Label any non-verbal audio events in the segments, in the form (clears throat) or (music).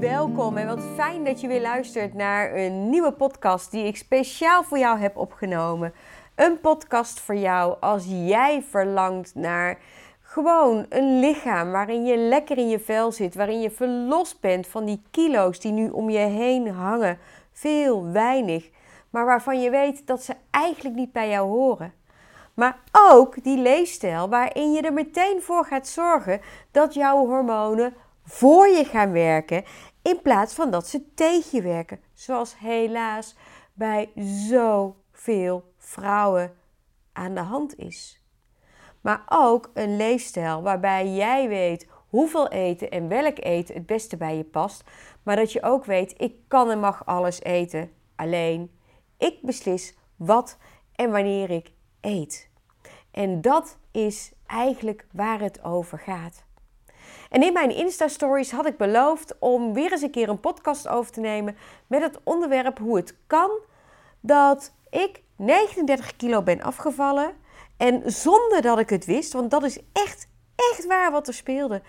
welkom en wat fijn dat je weer luistert naar een nieuwe podcast die ik speciaal voor jou heb opgenomen. Een podcast voor jou als jij verlangt naar gewoon een lichaam waarin je lekker in je vel zit, waarin je verlost bent van die kilo's die nu om je heen hangen. Veel, weinig, maar waarvan je weet dat ze eigenlijk niet bij jou horen. Maar ook die leefstijl waarin je er meteen voor gaat zorgen dat jouw hormonen voor je gaan werken in plaats van dat ze tegen je werken. Zoals helaas bij zoveel vrouwen aan de hand is. Maar ook een leefstijl waarbij jij weet hoeveel eten en welk eten het beste bij je past. Maar dat je ook weet, ik kan en mag alles eten. Alleen, ik beslis wat en wanneer ik eet. En dat is eigenlijk waar het over gaat. En in mijn Insta-stories had ik beloofd om weer eens een keer een podcast over te nemen met het onderwerp hoe het kan dat ik 39 kilo ben afgevallen. En zonder dat ik het wist, want dat is echt, echt waar wat er speelde.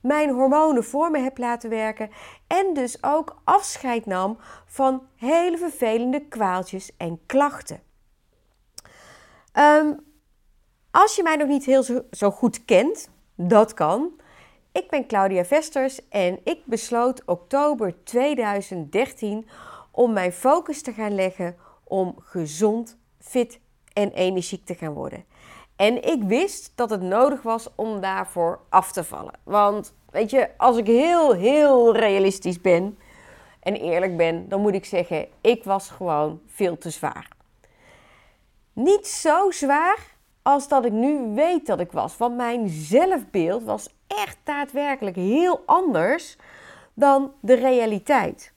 Mijn hormonen voor me heb laten werken. En dus ook afscheid nam van hele vervelende kwaaltjes en klachten. Um, als je mij nog niet heel zo, zo goed kent, dat kan. Ik ben Claudia Vesters en ik besloot oktober 2013 om mijn focus te gaan leggen om gezond, fit en energiek te gaan worden. En ik wist dat het nodig was om daarvoor af te vallen. Want weet je, als ik heel, heel realistisch ben en eerlijk ben, dan moet ik zeggen, ik was gewoon veel te zwaar. Niet zo zwaar als dat ik nu weet dat ik was. Want mijn zelfbeeld was echt daadwerkelijk heel anders dan de realiteit.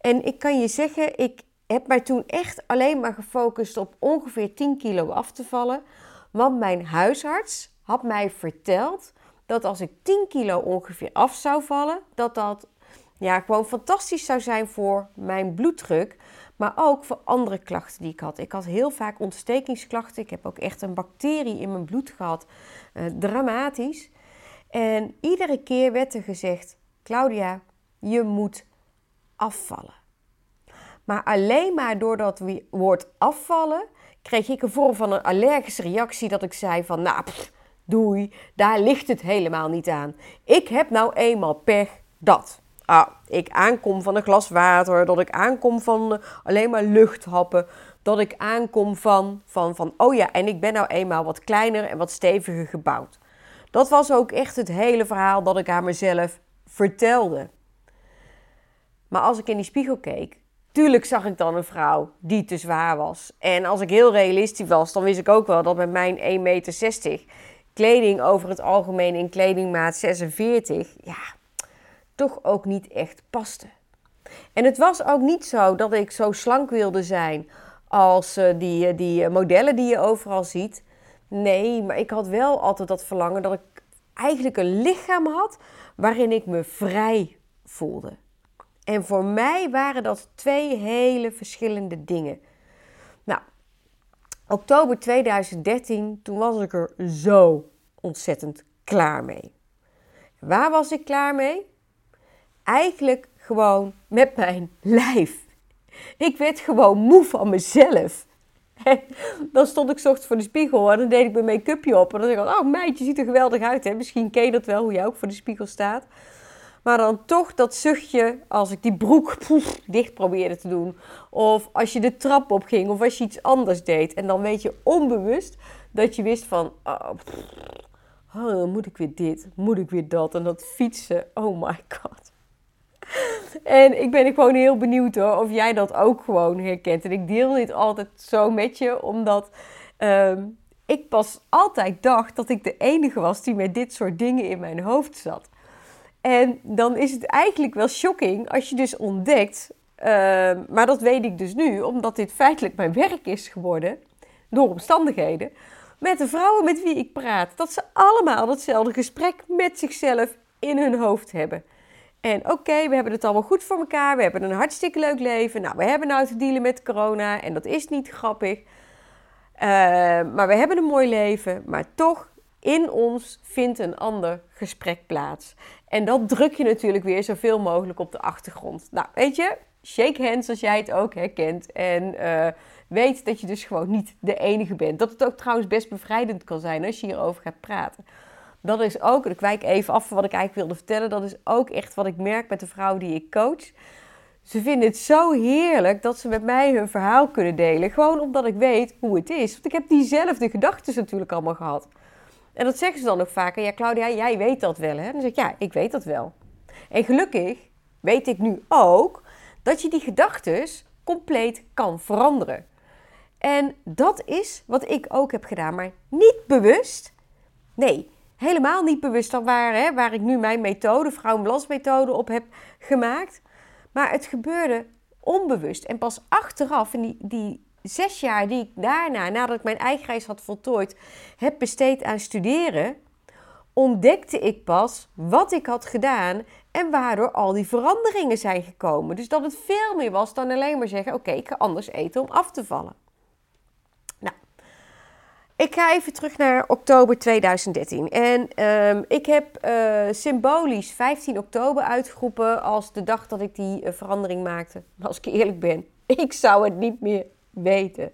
En ik kan je zeggen, ik heb mij toen echt alleen maar gefocust op ongeveer 10 kilo af te vallen. Want mijn huisarts had mij verteld dat als ik 10 kilo ongeveer af zou vallen, dat dat ja, gewoon fantastisch zou zijn voor mijn bloeddruk. Maar ook voor andere klachten die ik had. Ik had heel vaak ontstekingsklachten. Ik heb ook echt een bacterie in mijn bloed gehad. Uh, dramatisch. En iedere keer werd er gezegd: Claudia, je moet afvallen. Maar alleen maar door dat woord afvallen kreeg ik een vorm van een allergische reactie dat ik zei van nou doei, daar ligt het helemaal niet aan. Ik heb nou eenmaal pech dat ah, ik aankom van een glas water, dat ik aankom van uh, alleen maar luchthappen, dat ik aankom van, van, van, oh ja, en ik ben nou eenmaal wat kleiner en wat steviger gebouwd. Dat was ook echt het hele verhaal dat ik aan mezelf vertelde. Maar als ik in die spiegel keek, tuurlijk zag ik dan een vrouw die te zwaar was. En als ik heel realistisch was, dan wist ik ook wel dat met mijn 1,60 meter kleding over het algemeen in kledingmaat 46, ja, toch ook niet echt paste. En het was ook niet zo dat ik zo slank wilde zijn als uh, die, uh, die modellen die je overal ziet. Nee, maar ik had wel altijd dat verlangen dat ik eigenlijk een lichaam had waarin ik me vrij voelde. En voor mij waren dat twee hele verschillende dingen. Nou, oktober 2013, toen was ik er zo ontzettend klaar mee. Waar was ik klaar mee? eigenlijk gewoon met mijn (laughs) lijf. Ik werd gewoon moe van mezelf. Dan stond ik ochtends voor de spiegel en dan deed ik mijn make-upje op. En dan dacht ik, oh meidje, ziet er geweldig uit. Hè? Misschien ken je dat wel, hoe jij ook voor de spiegel staat. Maar dan toch dat zuchtje als ik die broek poef, dicht probeerde te doen. Of als je de trap op ging of als je iets anders deed. En dan weet je onbewust dat je wist van... Oh, oh, moet ik weer dit, moet ik weer dat. En dat fietsen, oh my god. En ik ben gewoon heel benieuwd hoor, of jij dat ook gewoon herkent. En ik deel dit altijd zo met je, omdat ehm, ik pas altijd dacht dat ik de enige was die met dit soort dingen in mijn hoofd zat. En dan is het eigenlijk wel shocking als je dus ontdekt, ehm, maar dat weet ik dus nu, omdat dit feitelijk mijn werk is geworden, door omstandigheden, met de vrouwen met wie ik praat, dat ze allemaal hetzelfde gesprek met zichzelf in hun hoofd hebben. En oké, we hebben het allemaal goed voor elkaar. We hebben een hartstikke leuk leven. Nou, we hebben nou te dealen met corona en dat is niet grappig. Uh, maar we hebben een mooi leven. Maar toch in ons vindt een ander gesprek plaats. En dat druk je natuurlijk weer zoveel mogelijk op de achtergrond. Nou, weet je, shake hands als jij het ook herkent. En uh, weet dat je dus gewoon niet de enige bent. Dat het ook trouwens best bevrijdend kan zijn als je hierover gaat praten. Dat is ook, ik wijk even af van wat ik eigenlijk wilde vertellen. Dat is ook echt wat ik merk met de vrouwen die ik coach. Ze vinden het zo heerlijk dat ze met mij hun verhaal kunnen delen. Gewoon omdat ik weet hoe het is. Want ik heb diezelfde gedachten natuurlijk allemaal gehad. En dat zeggen ze dan ook vaker. Ja, Claudia, jij weet dat wel, hè? Dan zeg ik, ja, ik weet dat wel. En gelukkig weet ik nu ook dat je die gedachten compleet kan veranderen. En dat is wat ik ook heb gedaan, maar niet bewust. Nee, helemaal niet bewust dan waar, hè, waar ik nu mijn methode, vrouwenbalansmethode, op heb gemaakt. Maar het gebeurde onbewust. En pas achteraf, in die, die zes jaar die ik daarna, nadat ik mijn eigen reis had voltooid, heb besteed aan studeren, ontdekte ik pas wat ik had gedaan en waardoor al die veranderingen zijn gekomen. Dus dat het veel meer was dan alleen maar zeggen: Oké, ik ga anders eten om af te vallen. Ik ga even terug naar oktober 2013. En ehm, ik heb uh, symbolisch 15 oktober uitgeroepen als de dag dat ik die uh, verandering maakte. (laughs) Maar als ik eerlijk ben, (laughs) ik zou het niet meer weten.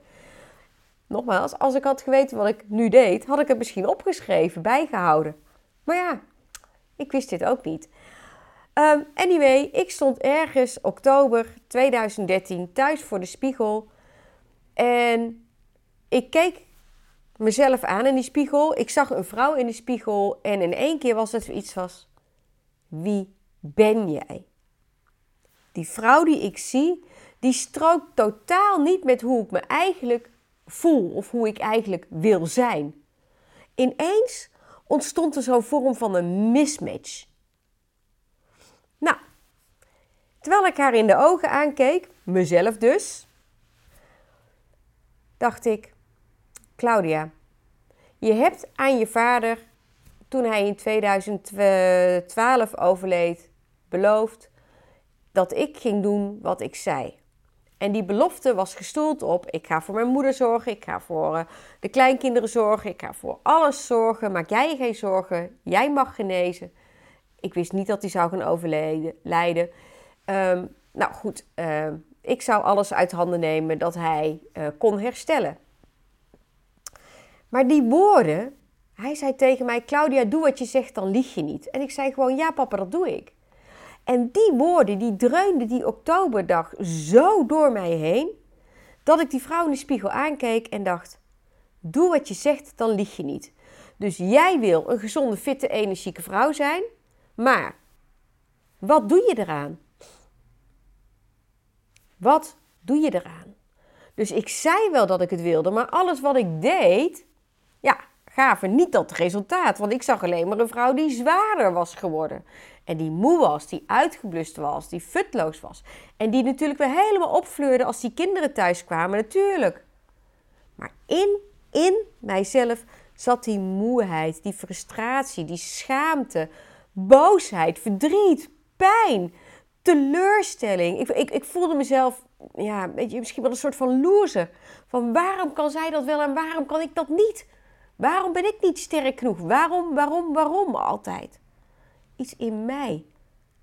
Nogmaals, als ik had geweten wat ik nu deed, had ik het misschien opgeschreven, bijgehouden. Maar ja, ik wist dit ook niet. Um, anyway, ik stond ergens oktober 2013 thuis voor de spiegel. En ik keek mezelf aan in die spiegel. Ik zag een vrouw in de spiegel. En in één keer was het iets was: Wie ben jij? Die vrouw die ik zie, die strookt totaal niet met hoe ik me eigenlijk voel of hoe ik eigenlijk wil zijn. Ineens ontstond er zo'n vorm van een mismatch. Nou, terwijl ik haar in de ogen aankeek, mezelf dus, dacht ik: Claudia, je hebt aan je vader, toen hij in 2012 overleed, beloofd dat ik ging doen wat ik zei. En die belofte was gestoeld op: ik ga voor mijn moeder zorgen, ik ga voor uh, de kleinkinderen zorgen, ik ga voor alles zorgen. Maak jij je geen zorgen, jij mag genezen. Ik wist niet dat hij zou gaan overlijden. Um, nou goed, uh, ik zou alles uit handen nemen dat hij uh, kon herstellen. Maar die woorden, hij zei tegen mij: Claudia, doe wat je zegt, dan lieg je niet. En ik zei gewoon: Ja, papa, dat doe ik. En die woorden, die dreunden die oktoberdag zo door mij heen, dat ik die vrouw in de spiegel aankeek en dacht: Doe wat je zegt, dan lieg je niet. Dus jij wil een gezonde, fitte, energieke vrouw zijn, maar wat doe je eraan? Wat doe je eraan? Dus ik zei wel dat ik het wilde, maar alles wat ik deed, ja, gaven niet dat resultaat. Want ik zag alleen maar een vrouw die zwaarder was geworden. En die moe was, die uitgeblust was, die futloos was. En die natuurlijk weer helemaal opvleurde als die kinderen thuis kwamen, natuurlijk. Maar in, in mijzelf zat die moeheid, die frustratie, die schaamte, boosheid, verdriet, pijn, teleurstelling. Ik, ik, ik voelde mezelf, ja, weet je, misschien wel een soort van loser. Van waarom kan zij dat wel en waarom kan ik dat niet? Waarom ben ik niet sterk genoeg? Waarom, waarom, waarom altijd? Iets in mij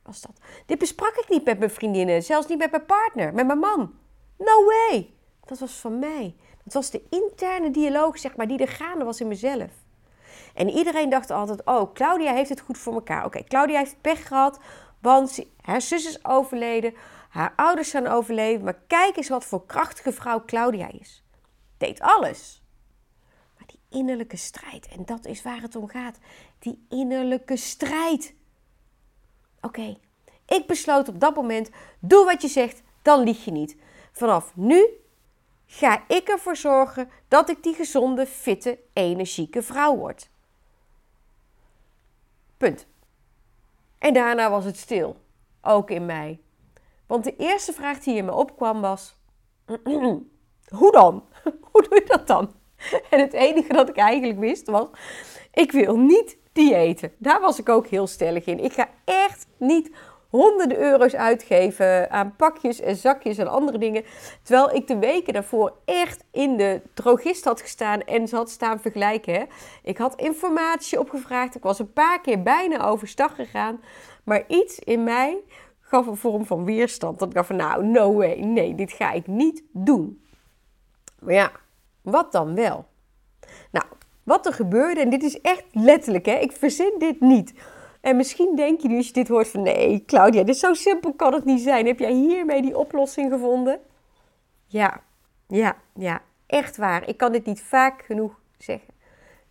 was dat. Dit besprak ik niet met mijn vriendinnen, zelfs niet met mijn partner, met mijn man. No way! Dat was van mij. Dat was de interne dialoog, zeg maar, die er gaande was in mezelf. En iedereen dacht altijd: oh, Claudia heeft het goed voor elkaar. Oké, Claudia heeft pech gehad, want haar zus is overleden, haar ouders zijn overleden. Maar kijk eens wat voor krachtige vrouw Claudia is. Deed alles innerlijke strijd. En dat is waar het om gaat. Die innerlijke strijd. Oké, ik besloot op dat moment: doe wat je zegt, dan lieg je niet. Vanaf nu ga ik ervoor zorgen dat ik die gezonde, fitte, energieke vrouw word. Punt. En daarna was het stil, ook in mij. Want de eerste vraag die in me opkwam was: (clears throat) hoe dan? (laughs) Hoe doe je dat dan? (laughs) En het enige dat ik eigenlijk wist was: ik wil niet diëten. Daar was ik ook heel stellig in. Ik ga echt niet honderden euro's uitgeven aan pakjes en zakjes en andere dingen. Terwijl ik de weken daarvoor echt in de drogist had gestaan en ze had staan vergelijken. Ik had informatie opgevraagd. Ik was een paar keer bijna overstag gegaan. Maar iets in mij gaf een vorm van weerstand. Dat ik dacht van nou, no way, nee, dit ga ik niet doen. Maar ja, wat dan wel? Nou, wat er gebeurde, en dit is echt letterlijk, hè, ik verzin dit niet. En misschien denk je nu als je dit hoort van nee, Claudia, dit zo simpel kan het niet zijn. Heb jij hiermee die oplossing gevonden? Ja, ja, ja, echt waar. Ik kan dit niet vaak genoeg zeggen.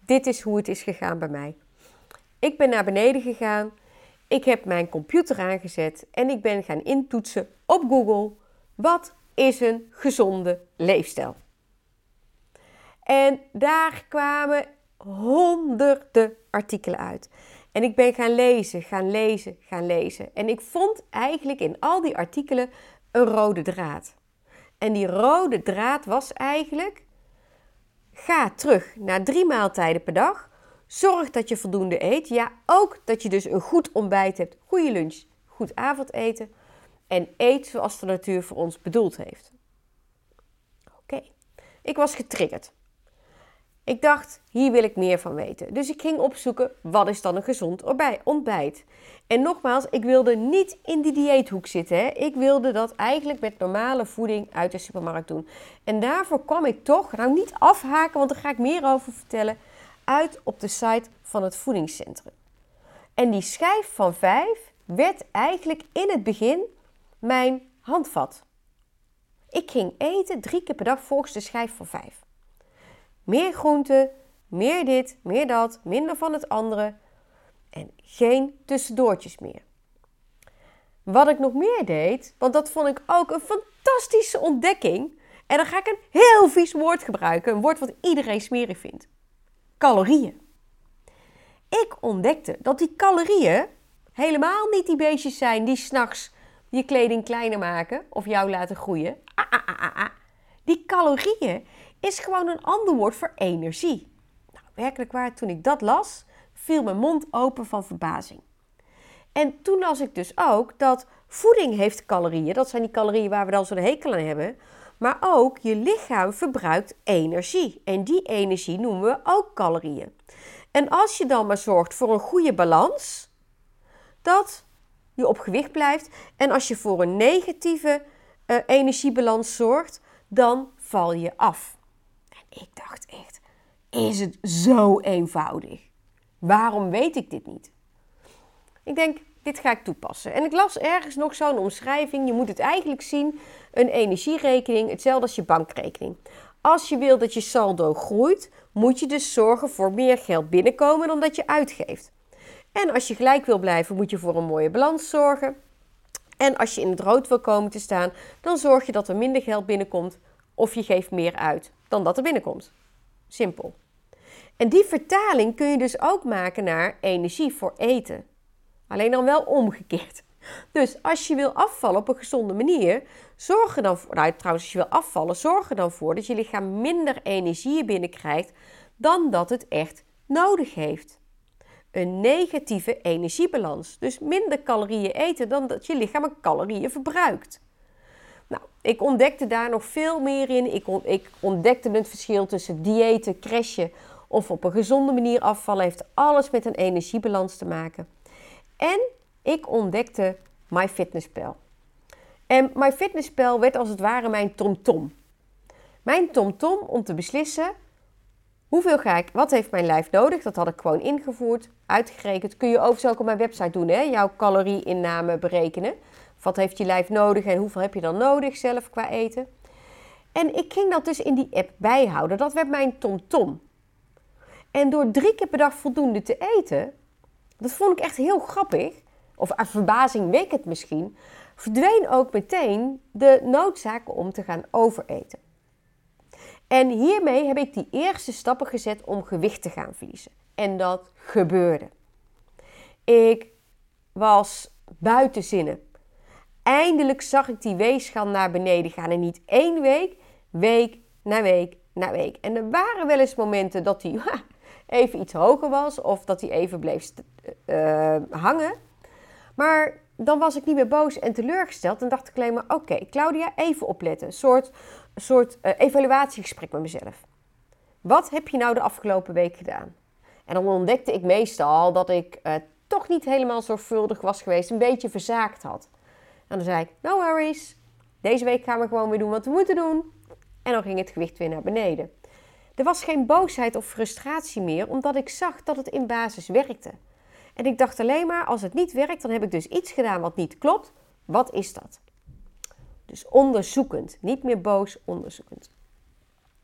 Dit is hoe het is gegaan bij mij. Ik ben naar beneden gegaan. Ik heb mijn computer aangezet en ik ben gaan intoetsen op Google. Wat is een gezonde leefstijl? En daar kwamen honderden artikelen uit. En ik ben gaan lezen, gaan lezen, gaan lezen. En ik vond eigenlijk in al die artikelen een rode draad. En die rode draad was eigenlijk: ga terug naar drie maaltijden per dag. Zorg dat je voldoende eet. Ja, ook dat je dus een goed ontbijt hebt, goede lunch, goed avondeten. En eet zoals de natuur voor ons bedoeld heeft. Oké, ik was getriggerd. Ik dacht, hier wil ik meer van weten. Dus ik ging opzoeken, wat is dan een gezond ontbijt? En nogmaals, ik wilde niet in die dieethoek zitten. Hè. Ik wilde dat eigenlijk met normale voeding uit de supermarkt doen. En daarvoor kwam ik toch, nou niet afhaken, want daar ga ik meer over vertellen, uit op de site van het voedingscentrum. En die schijf van vijf werd eigenlijk in het begin mijn handvat. Ik ging eten drie keer per dag volgens de schijf van vijf. Meer groenten, meer dit, meer dat, minder van het andere en geen tussendoortjes meer. Wat ik nog meer deed, want dat vond ik ook een fantastische ontdekking. En dan ga ik een heel vies woord gebruiken, een woord wat iedereen smerig vindt. Calorieën. Ik ontdekte dat die calorieën helemaal niet die beestjes zijn die s'nachts je kleding kleiner maken of jou laten groeien. Ah, ah. ah. Die calorieën is gewoon een ander woord voor energie. Nou, werkelijk waar, toen ik dat las, viel mijn mond open van verbazing. En toen las ik dus ook dat voeding heeft calorieën. Dat zijn die calorieën waar we dan zo'n hekel aan hebben. Maar ook je lichaam verbruikt energie. En die energie noemen we ook calorieën. En als je dan maar zorgt voor een goede balans, dat je op gewicht blijft. En als je voor een negatieve uh, energiebalans zorgt, dan val je af. Ik dacht echt, is het zo eenvoudig? Waarom weet ik dit niet? Ik denk, dit ga ik toepassen. En ik las ergens nog zo'n omschrijving. Je moet het eigenlijk zien, een energierekening, hetzelfde als je bankrekening. Als je wil dat je saldo groeit, moet je dus zorgen voor meer geld binnenkomen dan dat je uitgeeft. En als je gelijk wil blijven, moet je voor een mooie balans zorgen. En als je in het rood wil komen te staan, dan zorg je dat er minder geld binnenkomt of je geeft meer uit dan dat er binnenkomt. Simpel. En die vertaling kun je dus ook maken naar energie voor eten. Alleen dan wel omgekeerd. Dus als je wil afvallen op een gezonde manier, zorg er dan voor, nou trouwens als je wil afvallen, zorg er dan voor dat je lichaam minder energie binnenkrijgt dan dat het echt nodig heeft. Een negatieve energiebalans. Dus minder calorieën eten dan dat je lichaam calorieën verbruikt. Nou, ik ontdekte daar nog veel meer in. Ik, ik ontdekte het verschil tussen diëten, crashen of op een gezonde manier afvallen. Heeft alles met een energiebalans te maken. En ik ontdekte MyFitnessPal. En MyFitnessPal werd als het ware mijn tomtom. Mijn tomtom om te beslissen hoeveel ga ik, wat heeft mijn lijf nodig? Dat had ik gewoon ingevoerd, uitgerekend. Kun je overigens ook op mijn website doen, hè? jouw calorieinname berekenen. Wat heeft je lijf nodig en hoeveel heb je dan nodig zelf qua eten? En ik ging dat dus in die app bijhouden. Dat werd mijn tomtom. -tom. En door drie keer per dag voldoende te eten, dat vond ik echt heel grappig, of aan verbazing het misschien, verdween ook meteen de noodzaak om te gaan overeten. En hiermee heb ik die eerste stappen gezet om gewicht te gaan verliezen. En dat gebeurde. Ik was buiten zinnen. Eindelijk zag ik die weegschaal naar beneden gaan. En niet één week, week na week na week. En er waren wel eens momenten dat hij (laughs) even iets hoger was of dat hij even bleef uh, hangen. Maar dan was ik niet meer boos en teleurgesteld. Dan dacht ik alleen maar, oké, Claudia, even opletten. Een soort, soort uh, evaluatiegesprek met mezelf. Wat heb je nou de afgelopen week gedaan? En dan ontdekte ik meestal dat ik uh, toch niet helemaal zorgvuldig was geweest. Een beetje verzaakt had. En dan zei ik, no worries. Deze week gaan we gewoon weer doen wat we moeten doen. En dan ging het gewicht weer naar beneden. Er was geen boosheid of frustratie meer, omdat ik zag dat het in basis werkte. En ik dacht alleen maar, als het niet werkt, dan heb ik dus iets gedaan wat niet klopt. Wat is dat? Dus onderzoekend, niet meer boos, onderzoekend.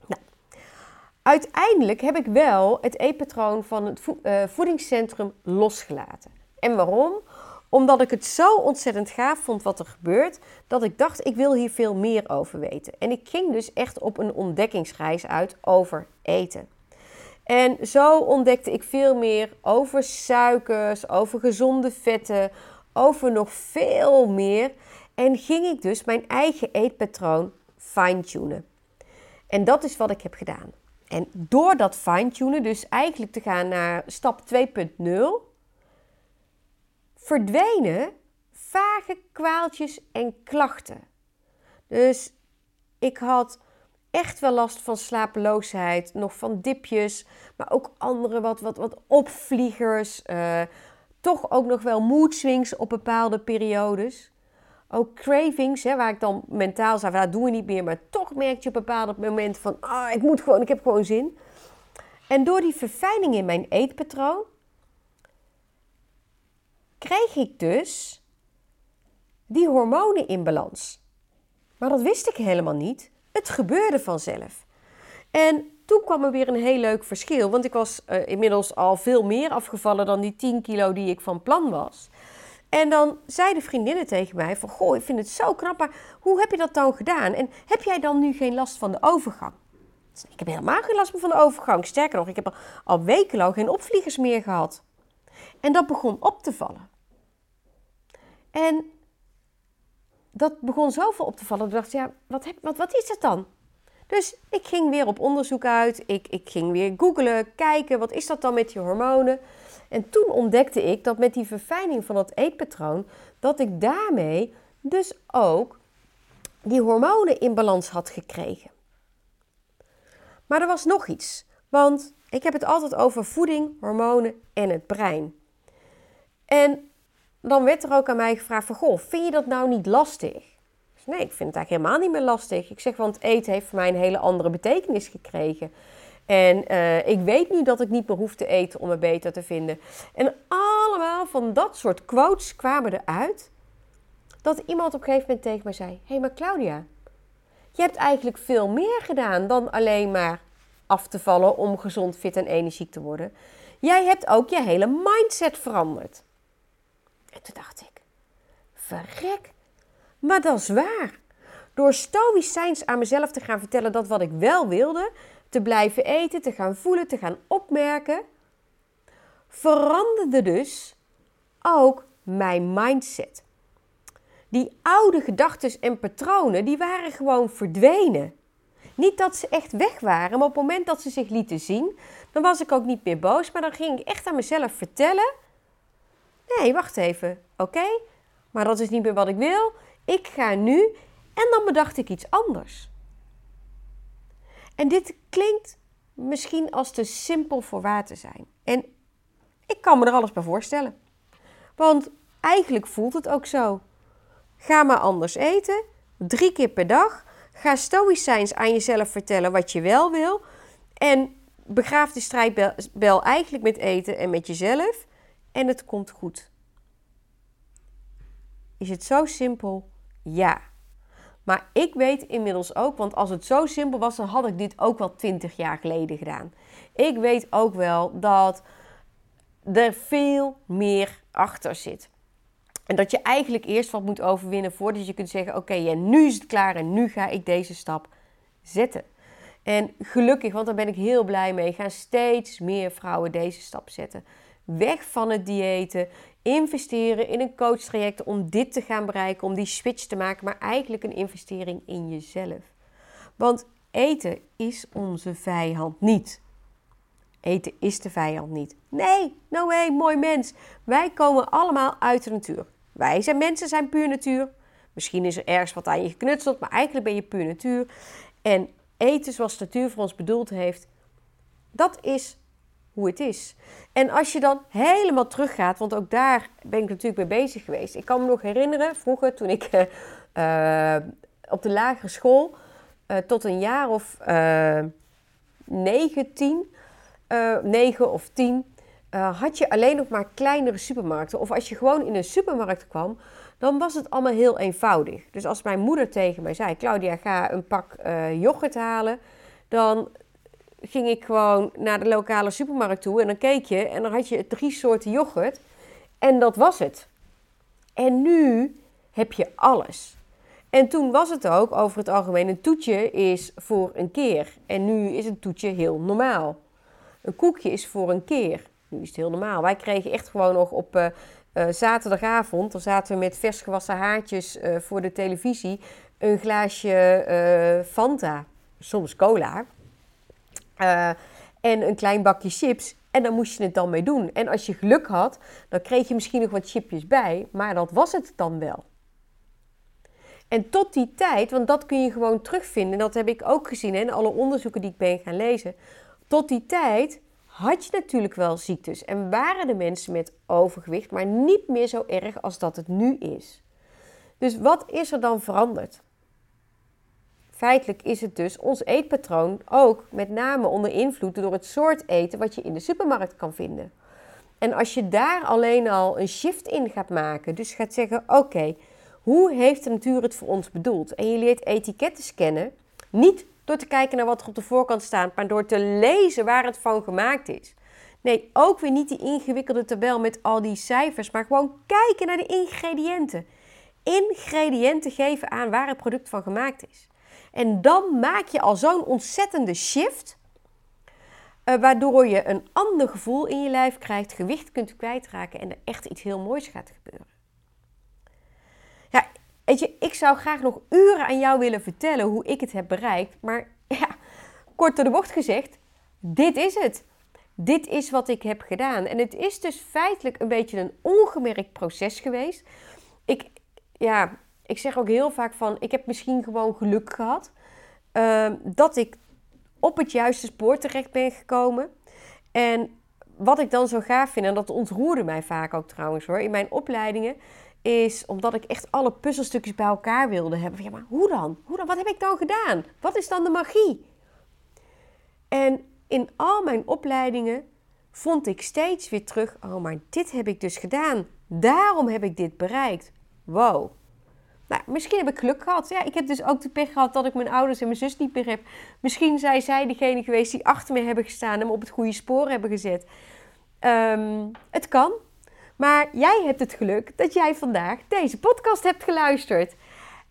Nou, uiteindelijk heb ik wel het eetpatroon van het eh, voedingscentrum losgelaten. En waarom? Omdat ik het zo ontzettend gaaf vond wat er gebeurt, dat ik dacht, ik wil hier veel meer over weten. En ik ging dus echt op een ontdekkingsreis uit over eten. En zo ontdekte ik veel meer over suikers, over gezonde vetten, over nog veel meer. En ging ik dus mijn eigen eetpatroon fine-tunen. En dat is wat ik heb gedaan. En door dat fine-tunen, dus eigenlijk te gaan naar stap 2.0, verdwenen vage kwaaltjes en klachten. Dus ik had echt wel last van slapeloosheid, nog van dipjes, maar ook andere wat, wat, wat opvliegers. Uh, toch ook nog wel mood swings op bepaalde periodes. Ook cravings, hè, waar ik dan mentaal zei, dat doen we niet meer, maar toch merk je op bepaalde momenten van, ah, ik moet gewoon, ik heb gewoon zin. En door die verfijning in mijn eetpatroon kreeg ik dus die hormonen in balans. Maar dat wist ik helemaal niet. Het gebeurde vanzelf. En toen kwam er weer een heel leuk verschil. Want ik was uh, inmiddels al veel meer afgevallen dan die 10 kilo die ik van plan was. En dan zeiden vriendinnen tegen mij van... Goh, ik vind het zo knap, maar hoe heb je dat dan gedaan? En heb jij dan nu geen last van de overgang? Ik heb helemaal geen last meer van de overgang. Sterker nog, ik heb al, al wekenlang geen opvliegers meer gehad. En dat begon op te vallen. En dat begon zoveel op te vallen. Ik dacht, ja, wat, heb, wat, wat is het dan? Dus ik ging weer op onderzoek uit. Ik, ik ging weer googlen, kijken, wat is dat dan met die hormonen? En toen ontdekte ik dat met die verfijning van dat eetpatroon, dat ik daarmee dus ook die hormonen in balans had gekregen. Maar er was nog iets. Want ik heb het altijd over voeding, hormonen en het brein. En dan werd er ook aan mij gevraagd van, goh, vind je dat nou niet lastig? Dus nee, ik vind het eigenlijk helemaal niet meer lastig. Ik zeg, want eten heeft voor mij een hele andere betekenis gekregen. En uh, ik weet nu dat ik niet meer hoef te eten om me beter te vinden. En allemaal van dat soort quotes kwamen eruit. Dat iemand op een gegeven moment tegen mij zei: Hé, hey, maar Claudia, je hebt eigenlijk veel meer gedaan dan alleen maar af te vallen om gezond, fit en energiek te worden. Jij hebt ook je hele mindset veranderd. En toen dacht ik, verrek, maar dat is waar. Door stoïcijns aan mezelf te gaan vertellen dat wat ik wel wilde, te blijven eten, te gaan voelen, te gaan opmerken, veranderde dus ook mijn mindset. Die oude gedachten en patronen, die waren gewoon verdwenen. Niet dat ze echt weg waren, maar op het moment dat ze zich lieten zien, dan was ik ook niet meer boos, maar dan ging ik echt aan mezelf vertellen Nee, wacht even. Oké, maar dat is niet meer wat ik wil. Ik ga nu. En dan bedacht ik iets anders. En dit klinkt misschien als te simpel voor waar te zijn. En ik kan me er alles bij voorstellen. Want eigenlijk voelt het ook zo. Ga maar anders eten. Drie keer per dag. Ga stoïcijns aan jezelf vertellen wat je wel wil. En begraaf de strijdbel eigenlijk met eten en met jezelf en het komt goed. Is het zo simpel? Ja. Maar ik weet inmiddels ook, want als het zo simpel was, dan had ik dit ook wel 20 jaar geleden gedaan. Ik weet ook wel dat er veel meer achter zit. En dat je eigenlijk eerst wat moet overwinnen voordat je kunt zeggen: Oké, okay, nu is het klaar en nu ga ik deze stap zetten. En gelukkig, want daar ben ik heel blij mee, gaan steeds meer vrouwen deze stap zetten. Weg van het diëten. Investeren in een coachtraject om dit te gaan bereiken, om die switch te maken, maar eigenlijk een investering in jezelf. Want eten is onze vijand niet. Eten is de vijand niet. Nee, no way, mooi mens. Wij komen allemaal uit de natuur. Wij zijn mensen, zijn puur natuur. Misschien is er ergens wat aan je geknutseld, maar eigenlijk ben je puur natuur. En eten zoals de natuur voor ons bedoeld heeft, dat is hoe het is. En als je dan helemaal teruggaat, want ook daar ben ik natuurlijk mee bezig geweest. Ik kan me nog herinneren, vroeger toen ik uh, op de lagere school uh, tot een jaar of uh, 9, 10, 9 of 10, had je alleen nog maar kleinere supermarkten. Of als je gewoon in een supermarkt kwam, dan was het allemaal heel eenvoudig. Dus als mijn moeder tegen mij zei: Claudia, ga een pak yoghurt halen. Dan ging ik gewoon naar de lokale supermarkt toe en dan keek je en dan had je drie soorten yoghurt en dat was het. En nu heb je alles. En toen was het ook over het algemeen een toetje is voor een keer. En nu is een toetje heel normaal. Een koekje is voor een keer. Nu is het heel normaal. Wij kregen echt gewoon nog op uh, uh, zaterdagavond, dan zaten we met vers gewassen haartjes uh, voor de televisie, een glaasje Fanta, soms cola. Uh, en een klein bakje chips. En dan moest je het dan mee doen. En als je geluk had, dan kreeg je misschien nog wat chipjes bij. Maar dat was het dan wel. En tot die tijd, want dat kun je gewoon terugvinden. Dat heb ik ook gezien in alle onderzoeken die ik ben gaan lezen. Tot die tijd had je natuurlijk wel ziektes. En waren de mensen met overgewicht, maar niet meer zo erg als dat het nu is. Dus wat is er dan veranderd? Feitelijk is het dus ons eetpatroon ook met name onder invloed door het soort eten wat je in de supermarkt kan vinden. En als je daar alleen al een shift in gaat maken, dus gaat zeggen: oké, hoe heeft de natuur het voor ons bedoeld? En je leert etiketten scannen, niet door te kijken naar wat er op de voorkant staat, maar door te lezen waar het van gemaakt is. Nee, ook weer niet die ingewikkelde tabel met al die cijfers, maar gewoon kijken naar de ingrediënten. Ingrediënten geven aan waar het product van gemaakt is. En dan maak je al zo'n ontzettende shift, uh, waardoor je een ander gevoel in je lijf krijgt, gewicht kunt kwijtraken en er echt iets heel moois gaat gebeuren. Ja, weet je, ik zou graag nog uren aan jou willen vertellen hoe ik het heb bereikt, maar (laughs) ja, kort door de bocht gezegd, dit is het. Dit is wat ik heb gedaan. En het is dus feitelijk een beetje een ongemerkt proces geweest. Ik, ja, ik zeg ook heel vaak van, ik heb misschien gewoon geluk gehad uh, dat ik op het juiste spoor terecht ben gekomen. En wat ik dan zo gaaf vind, en dat ontroerde mij vaak ook trouwens hoor, in mijn opleidingen, is omdat ik echt alle puzzelstukjes bij elkaar wilde hebben. Ja, maar hoe dan? Hoe dan? Wat heb ik dan gedaan? Wat is dan de magie? En in al mijn opleidingen vond ik steeds weer terug: oh, maar dit heb ik dus gedaan. Daarom heb ik dit bereikt. Wow. Nou, misschien heb ik geluk gehad. Ja, ik heb dus ook de pech gehad dat ik mijn ouders en mijn zus niet meer heb. Misschien zijn zij degene geweest die achter me hebben gestaan en me op het goede spoor hebben gezet. Um, het kan. Maar jij hebt het geluk dat jij vandaag deze podcast hebt geluisterd.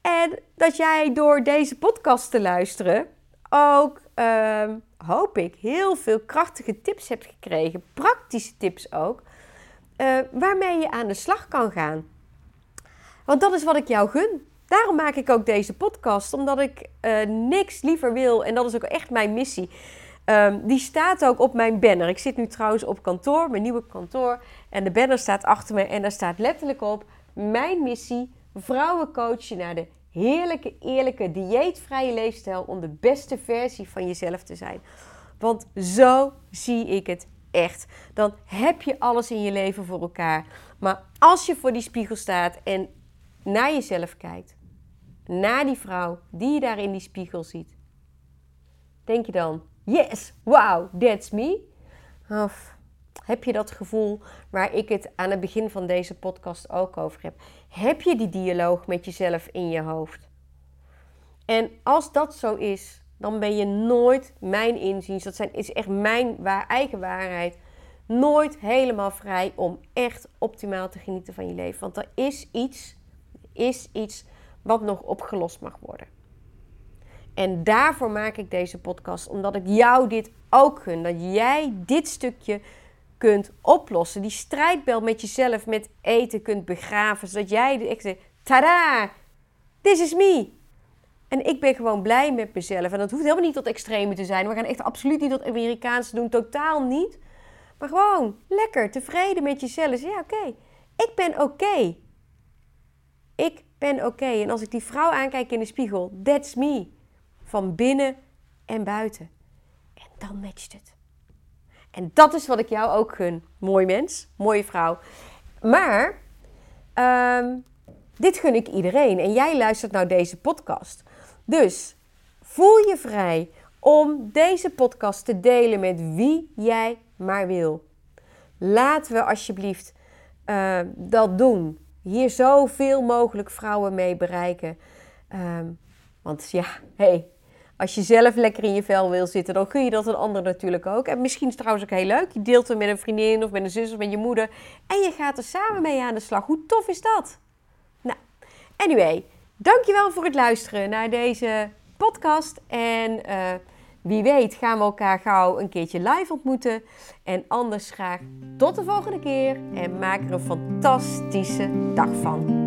En dat jij door deze podcast te luisteren ook, um, hoop ik, heel veel krachtige tips hebt gekregen. Praktische tips ook. Uh, waarmee je aan de slag kan gaan. Want dat is wat ik jou gun. Daarom maak ik ook deze podcast, omdat ik uh, niks liever wil. En dat is ook echt mijn missie. Um, die staat ook op mijn banner. Ik zit nu trouwens op kantoor, mijn nieuwe kantoor. En de banner staat achter me en daar staat letterlijk op: Mijn missie: vrouwen coachen naar de heerlijke, eerlijke, dieetvrije leefstijl om de beste versie van jezelf te zijn. Want zo zie ik het echt. Dan heb je alles in je leven voor elkaar. Maar als je voor die spiegel staat en naar jezelf kijkt, naar die vrouw die je daar in die spiegel ziet, denk je dan: yes, wow, that's me? Of heb je dat gevoel waar ik het aan het begin van deze podcast ook over heb? Heb je die dialoog met jezelf in je hoofd? En als dat zo is, dan ben je nooit mijn inziens, dat zijn, is echt mijn eigen waarheid, nooit helemaal vrij om echt optimaal te genieten van je leven. Want er is iets is iets wat nog opgelost mag worden. En daarvoor maak ik deze podcast, omdat ik jou dit ook gun. Dat jij dit stukje kunt oplossen. Die strijdbel met jezelf, met eten kunt begraven. Zodat jij echt zegt, tada, this is me. En ik ben gewoon blij met mezelf. En dat hoeft helemaal niet tot extreme te zijn. We gaan echt absoluut niet tot Amerikaans doen, totaal niet. Maar gewoon lekker, tevreden met jezelf. Ja, oké. Ik ben oké. Ik ben oké. En als ik die vrouw aankijk in de spiegel, that's me. Van binnen en buiten. En dan matcht het. En dat is wat ik jou ook gun. Mooi mens, mooie vrouw. Maar ehm, dit gun ik iedereen. En jij luistert nou deze podcast. Dus voel je vrij om deze podcast te delen met wie jij maar wil. Laten we alsjeblieft uh, dat doen. Hier zoveel mogelijk vrouwen mee bereiken. Ehm, want ja, hey, als je zelf lekker in je vel wil zitten, dan kun je dat een ander natuurlijk ook. En misschien is het trouwens ook heel leuk. Je deelt het met een vriendin of met een zus of met je moeder. En je gaat er samen mee aan de slag. Hoe tof is dat? Nou, anyway, dankjewel voor het luisteren naar deze podcast. En uh, wie weet gaan we elkaar gauw een keertje live ontmoeten. En anders graag tot de volgende keer. En maak er een fantastische dag van.